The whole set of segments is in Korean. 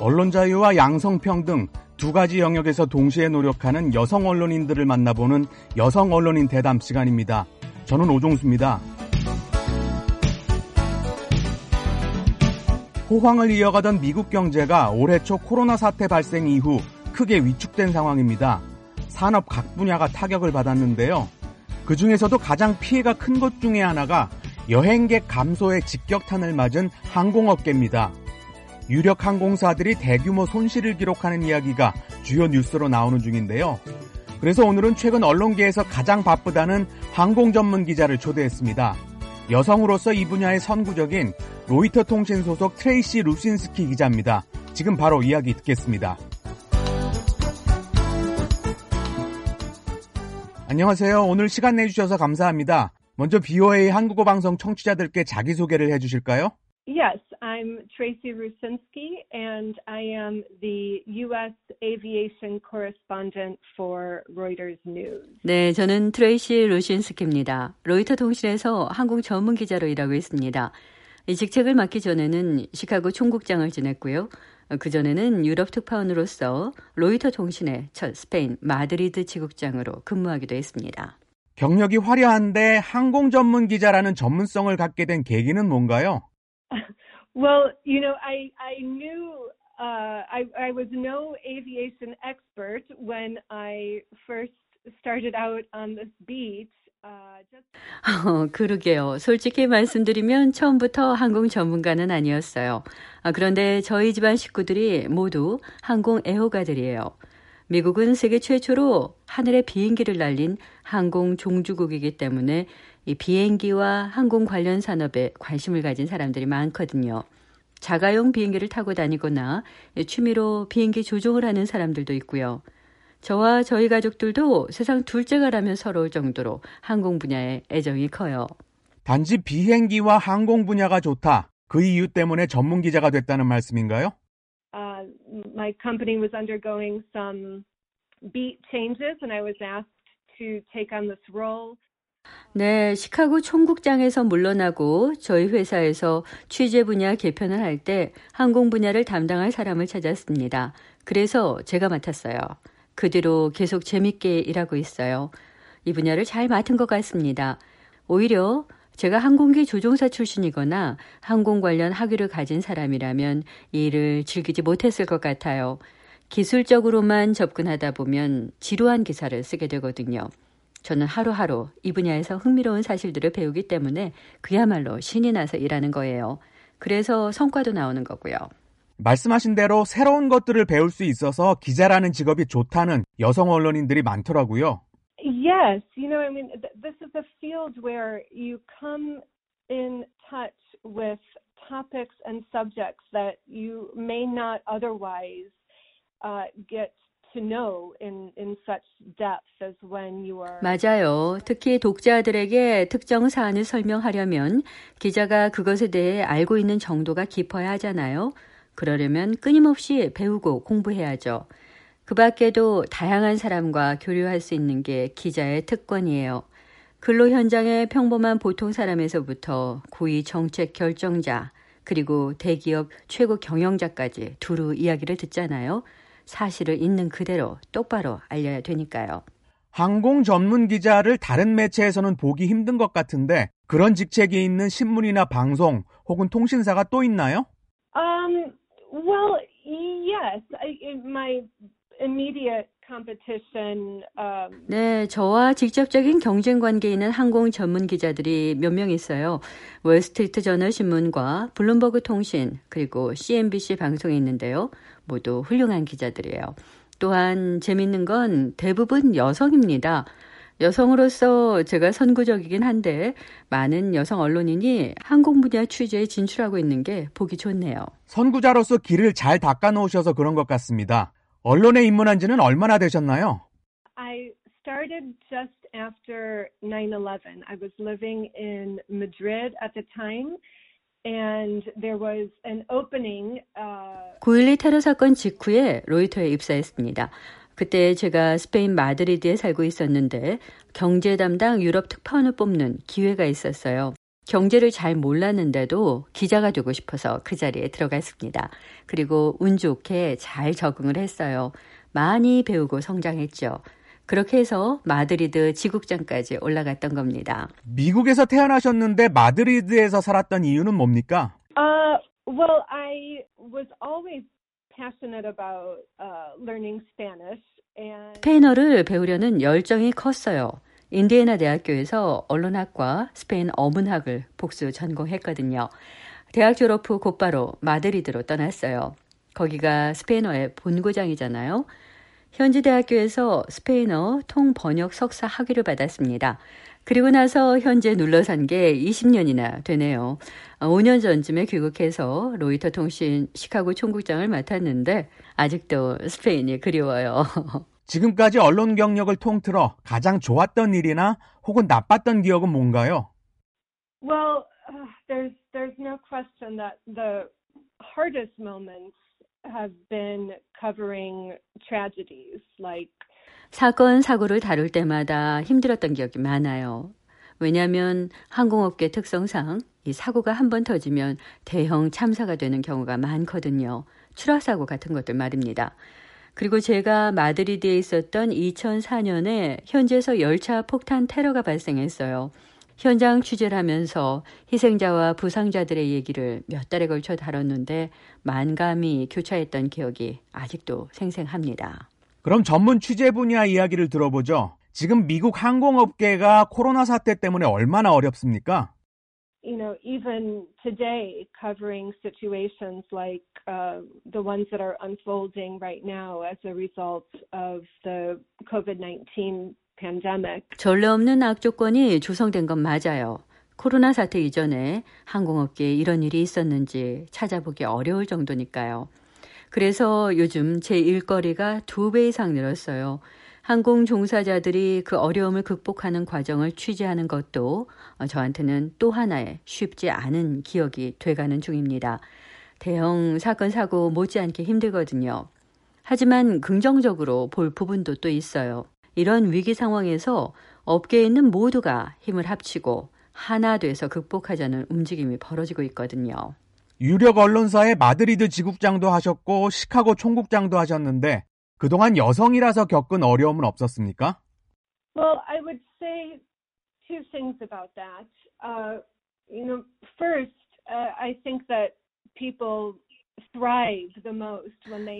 언론 자유와 양성평등 두 가지 영역에서 동시에 노력하는 여성 언론인들을 만나보는 여성 언론인 대담 시간입니다. 저는 오종수입니다. 호황을 이어가던 미국 경제가 올해 초 코로나 사태 발생 이후 크게 위축된 상황입니다. 산업 각 분야가 타격을 받았는데요. 그 중에서도 가장 피해가 큰 것 중에 하나가 여행객 감소의 직격탄을 맞은 항공업계입니다. 유력 항공사들이 대규모 손실을 기록하는 이야기가 주요 뉴스로 나오는 중인데요. 그래서 오늘은 최근 언론계에서 가장 바쁘다는 항공 전문 기자를 초대했습니다. 여성으로서 이 분야의 선구적인 로이터 통신 소속 트레이시 루신스키 기자입니다. 지금 바로 이야기 듣겠습니다. 안녕하세요. 오늘 시간 내주셔서 감사합니다. 먼저 VOA 한국어 방송 청취자들께 자기소개를 해주실까요? Yes, I'm Tracy Rucinski, and I am the U.S. aviation correspondent for Reuters News. 네, 저는 트레이시 루신스키입니다. 로이터 통신에서 항공 전문 기자로 일하고 있습니다. 이 직책을 맡기 전에는 시카고 총국장을 지냈고요. 그 전에는 유럽 특파원으로서 로이터 통신의 첫 스페인 마드리드 지국장으로 근무하기도 했습니다. 경력이 화려한데 항공 전문 기자라는 전문성을 갖게 된 계기는 뭔가요? well, you know, I I knew uh, I I was no aviation expert when I first started out on this beach. Uh. 어, 그러게요. 솔직히 말씀드리면 처음부터 항공 전문가는 아니었어요. 아, 그런데 저희 집안 식구들이 모두 항공 애호가들이에요. 미국은 세계 최초로 하늘에 비행기를 날린 항공 종주국이기 때문에 이 비행기와 항공 관련 산업에 관심을 가진 사람들이 많거든요. 자가용 비행기를 타고 다니거나 취미로 비행기 조종을 하는 사람들도 있고요. 저와 저희 가족들도 세상 둘째가라면 서러울 정도로 항공 분야에 애정이 커요. 단지 비행기와 항공 분야가 좋다. 그 이유 때문에 전문 기자가 됐다는 말씀인가요? Uh, my company was undergoing some beat changes and I was asked to take on this role. 네, 시카고 총국장에서 물러나고 저희 회사에서 취재 분야 개편을 할 때 항공 분야를 담당할 사람을 찾았습니다. 그래서 제가 맡았어요. 그 뒤로 계속 재밌게 일하고 있어요. 이 분야를 잘 맡은 것 같습니다. 오히려 제가 항공기 조종사 출신이거나 항공 관련 학위를 가진 사람이라면 이 일을 즐기지 못했을 것 같아요. 기술적으로만 접근하다 보면 지루한 기사를 쓰게 되거든요. 저는 하루하루 이 분야에서 흥미로운 사실들을 배우기 때문에 그야말로 신이 나서 일하는 거예요. 그래서 성과도 나오는 거고요. 말씀하신 대로 새로운 것들을 배울 수 있어서 기자라는 직업이 좋다는 여성 언론인들이 많더라고요. Yes, you know, I mean, this is a field where you come in touch with topics and subjects that you may not otherwise uh, get 맞아요. 특히 독자들에게 특정 사안을 설명하려면 기자가 그것에 대해 알고 있는 정도가 깊어야 하잖아요. 그러려면 끊임없이 배우고 공부해야죠. 그 밖에도 다양한 사람과 교류할 수 있는 게 기자의 특권이에요. 근로 현장의 평범한 보통 사람에서부터 고위 정책 결정자, 그리고 대기업 최고 경영자까지 두루 이야기를 듣잖아요. 사실을 있는 그대로 똑바로 알려야 되니까요. 항공 전문 기자를 다른 매체에서는 보기 힘든 것 같은데 그런 직책이 있는 신문이나 방송 혹은 통신사가 또 있나요? Um, well, yes. I, my immediate competition. Um... 네, 저와 직접적인 경쟁 관계에 있는 항공 전문 기자들이 몇 명 있어요. 월스트리트 저널 신문과 블룸버그 통신 그리고 CNBC 방송에 있는데요. 모두 훌륭한 기자들이에요. 또한 재밌는 건 대부분 여성입니다. 여성으로서 제가 선구적이긴 한데 많은 여성 언론인이 항공 분야 취재에 진출하고 있는 게 보기 좋네요. 선구자로서 길을 잘 닦아 놓으셔서 그런 것 같습니다. 언론에 입문한 지는 얼마나 되셨나요? I started just after 9/11. I was living in Madrid at the time. And there was an opening. Uh... 9.12 테러 사건 직후에 로이터에 입사했습니다. 그때 제가 스페인 마드리드에 살고 있었는데 경제 담당 유럽 특파원을 뽑는 기회가 있었어요. 경제를 잘 몰랐는데도 기자가 되고 싶어서 그 자리에 들어갔습니다. 그리고 운 좋게 잘 적응을 했어요. 많이 배우고 성장했죠. 그렇게 해서 마드리드 지국장까지 올라갔던 겁니다. 미국에서 태어나셨는데 마드리드에서 살았던 이유는 뭡니까? Uh, well, I was always passionate about uh, learning Spanish, and 스페인어를 배우려는 열정이 컸어요. 인디애나 대학교에서 언론학과 스페인 어문학을 복수 전공했거든요. 대학 졸업 후 곧바로 마드리드로 떠났어요. 거기가 스페인어의 본고장이잖아요. 현지 대학교에서 스페인어 통번역 석사 학위를 받았습니다. 그리고 나서 현재 눌러 산 게 20년이나 되네요. 5년 전쯤에 귀국해서 로이터 통신 시카고 총국장을 맡았는데 아직도 스페인이 그리워요. 지금까지 언론 경력을 통틀어 가장 좋았던 일이나 혹은 나빴던 기억은 뭔가요? well, uh, there's there's no question that the hardest moments have been covering tragedies like 사건, 사고를 다룰 때마다 힘들었던 기억이 많아요. 왜냐하면 항공업계 특성상 이 사고가 한 번 터지면 대형 참사가 되는 경우가 많거든요. 추락사고 같은 것들 말입니다. 그리고 제가 마드리드에 있었던 2004년에 현지에서 열차 폭탄 테러가 발생했어요. 현장 취재를 하면서 희생자와 부상자들의 얘기를 몇 달에 걸쳐 다뤘는데 만감이 교차했던 기억이 아직도 생생합니다. 그럼 전문 취재 분야 이야기를 들어보죠. 지금 미국 항공업계가 코로나 사태 때문에 얼마나 어렵습니까? you know, even today, covering situations like uh, the ones that are unfolding right now as a result of the COVID 19 전례 없는 악조건이 조성된 건 맞아요. 코로나 사태 이전에 항공업계에 이런 일이 있었는지 찾아보기 어려울 정도니까요. 그래서 요즘 제 일거리가 두 배 이상 늘었어요. 항공 종사자들이 그 어려움을 극복하는 과정을 취재하는 것도 저한테는 또 하나의 쉽지 않은 기억이 돼가는 중입니다. 대형 사건 사고 못지않게 힘들거든요. 하지만 긍정적으로 볼 부분도 또 있어요. 이런 위기 상황에서 업계에 있는 모두가 힘을 합치고 하나 돼서 극복하자는 움직임이 벌어지고 있거든요. 유력 언론사의 마드리드 지국장도 하셨고 시카고 총국장도 하셨는데 그동안 여성이라서 겪은 어려움은 없었습니까? Well, I would say two things about that. Uh, you know, first, uh, I think that people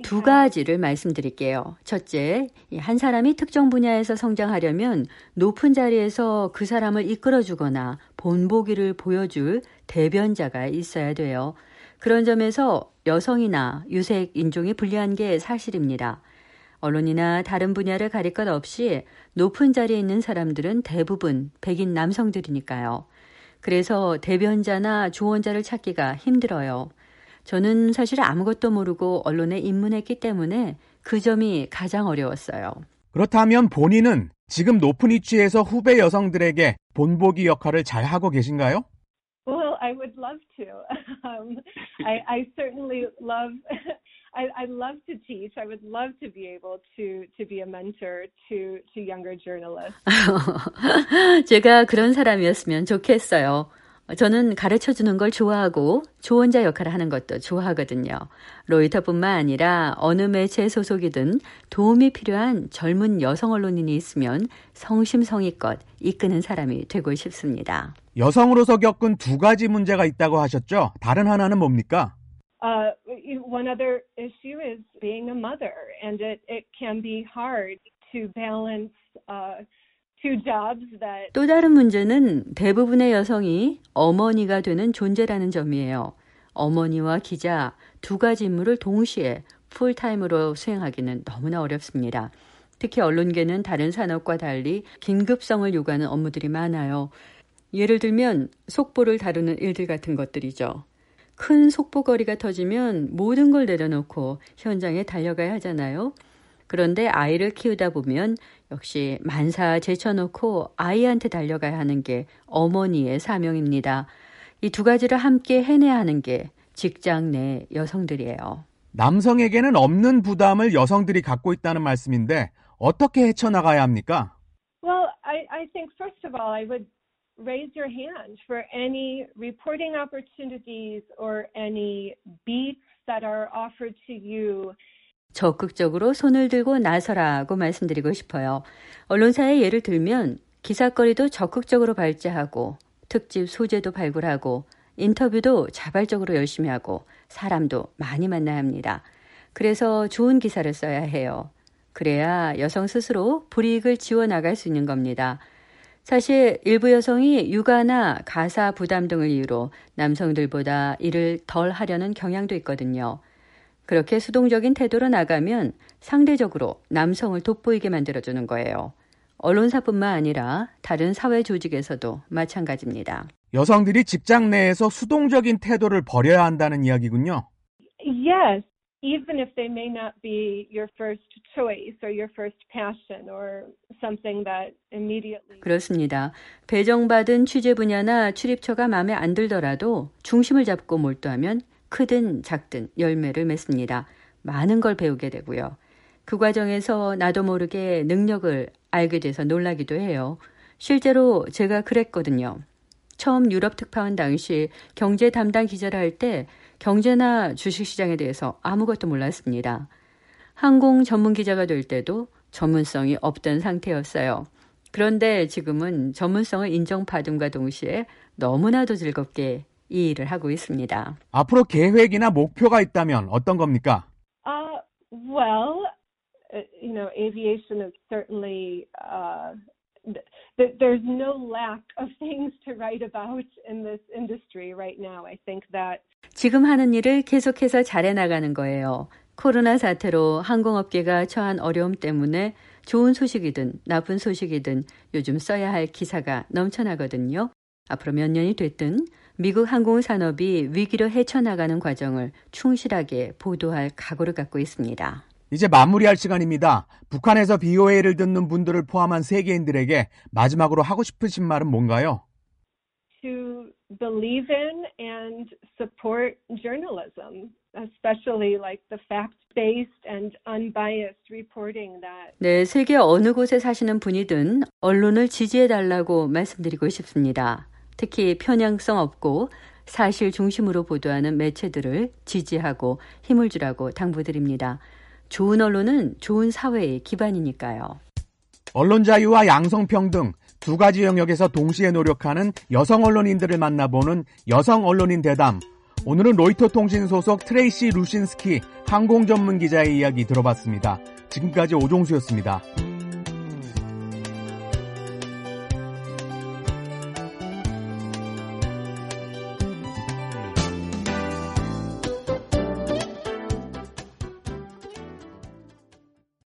두 가지를 말씀드릴게요. 첫째, 이한 사람이 특정 분야에서 성장하려면 높은 자리에서 그 사람을 이끌어주거나 본보기를 보여줄 대변자가 있어야 돼요. 그런 점에서 여성이나 유색 인종이 불리한 게 사실입니다. 언론이나 다른 분야를 가릴 것 없이 높은 자리에 있는 사람들은 대부분 백인 남성들이니까요. 그래서 대변자나 조언자를 찾기가 힘들어요. 저는 사실 아무것도 모르고 언론에 입문했기 때문에 그 점이 가장 어려웠어요. 그렇다면 본인은 지금 높은 위치에서 후배 여성들에게 본보기 역할을 잘 하고 계신가요? Well, I would love to. Um, I, I certainly love. I, I love to teach. I would love to be able to to be a mentor to to younger journalists. 제가 그런 사람이었으면 좋겠어요. 저는 가르쳐 주는 걸 좋아하고 조언자 역할을 하는 것도 좋아하거든요. 로이터뿐만 아니라 어느 매체 소속이든 도움이 필요한 젊은 여성 언론인이 있으면 성심성의껏 이끄는 사람이 되고 싶습니다. 여성으로서 겪은 두 가지 문제가 있다고 하셨죠? 다른 하나는 뭡니까? Uh, one other issue is being a mother, and it it can be hard to balance uh, 또 다른 문제는 대부분의 여성이 어머니가 되는 존재라는 점이에요. 어머니와 기자 두 가지 임무를 동시에 풀타임으로 수행하기는 너무나 어렵습니다. 특히 언론계는 다른 산업과 달리 긴급성을 요구하는 업무들이 많아요. 예를 들면 속보를 다루는 일들 같은 것들이죠. 큰 속보거리가 터지면 모든 걸 내려놓고 현장에 달려가야 하잖아요. 그런데 아이를 키우다 보면 역시 만사 제쳐놓고 아이한테 달려가야 하는 게 어머니의 사명입니다. 이 두 가지를 함께 해내야 하는 게 직장 내 여성들이에요. 남성에게는 없는 부담을 여성들이 갖고 있다는 말씀인데 어떻게 헤쳐나가야 합니까? Well, I, I think first of all, I would raise your hand for any reporting opportunities or any beats that are offered to you. 적극적으로 손을 들고 나서라고 말씀드리고 싶어요. 언론사의 예를 들면 기사거리도 적극적으로 발제하고 특집 소재도 발굴하고 인터뷰도 자발적으로 열심히 하고 사람도 많이 만나야 합니다. 그래서 좋은 기사를 써야 해요. 그래야 여성 스스로 불이익을 지워 나갈 수 있는 겁니다. 사실 일부 여성이 육아나 가사 부담 등을 이유로 남성들보다 일을 덜 하려는 경향도 있거든요. 그렇게 수동적인 태도로 나가면 상대적으로 남성을 돋보이게 만들어주는 거예요. 언론사뿐만 아니라 다른 사회 조직에서도 마찬가지입니다. 여성들이 직장 내에서 수동적인 태도를 버려야 한다는 이야기군요. Yes, even if they may not be your first choice or your first passion or something that immediately. 그렇습니다. 배정받은 취재 분야나 출입처가 마음에 안 들더라도 중심을 잡고 몰두하면 크든 작든 열매를 맺습니다. 많은 걸 배우게 되고요. 그 과정에서 나도 모르게 능력을 알게 돼서 놀라기도 해요. 실제로 제가 그랬거든요. 처음 유럽 특파원 당시 경제 담당 기자를 할 때 경제나 주식시장에 대해서 아무것도 몰랐습니다. 항공 전문 기자가 될 때도 전문성이 없던 상태였어요. 그런데 지금은 전문성을 인정받음과 동시에 너무나도 즐겁게 이 일을 하고 있습니다. 앞으로 계획이나 목표가 있다면 어떤 겁니까? Uh, well, uh, you know, aviation is certainly uh, th- there's no lack of things to write about in this industry right now. I think that 지금 하는 일을 계속해서 잘해 나가는 거예요. 코로나 사태로 항공업계가 처한 어려움 때문에 좋은 소식이든 나쁜 소식이든 요즘 써야 할 기사가 넘쳐나거든요. 앞으로 몇 년이 됐든 미국 항공 산업이 위기로 헤쳐나가는 과정을 충실하게 보도할 각오를 갖고 있습니다. 이제 마무리할 시간입니다. 북한에서 BOA를 듣는 분들을 포함한 세계인들에게 마지막으로 하고 싶으신 말은 뭔가요? to believe in and support journalism, especially like the fact-based and unbiased reporting that 네, 세계 어느 곳에 사시는 분이든 언론을 지지해 달라고 말씀드리고 싶습니다. 특히 편향성 없고 사실 중심으로 보도하는 매체들을 지지하고 힘을 주라고 당부드립니다. 좋은 언론은 좋은 사회의 기반이니까요. 언론 자유와 양성평등 두 가지 영역에서 동시에 노력하는 여성 언론인들을 만나보는 여성 언론인 대담. 오늘은 로이터 통신 소속 트레이시 루신스키 항공 전문 기자의 이야기 들어봤습니다. 지금까지 오종수였습니다.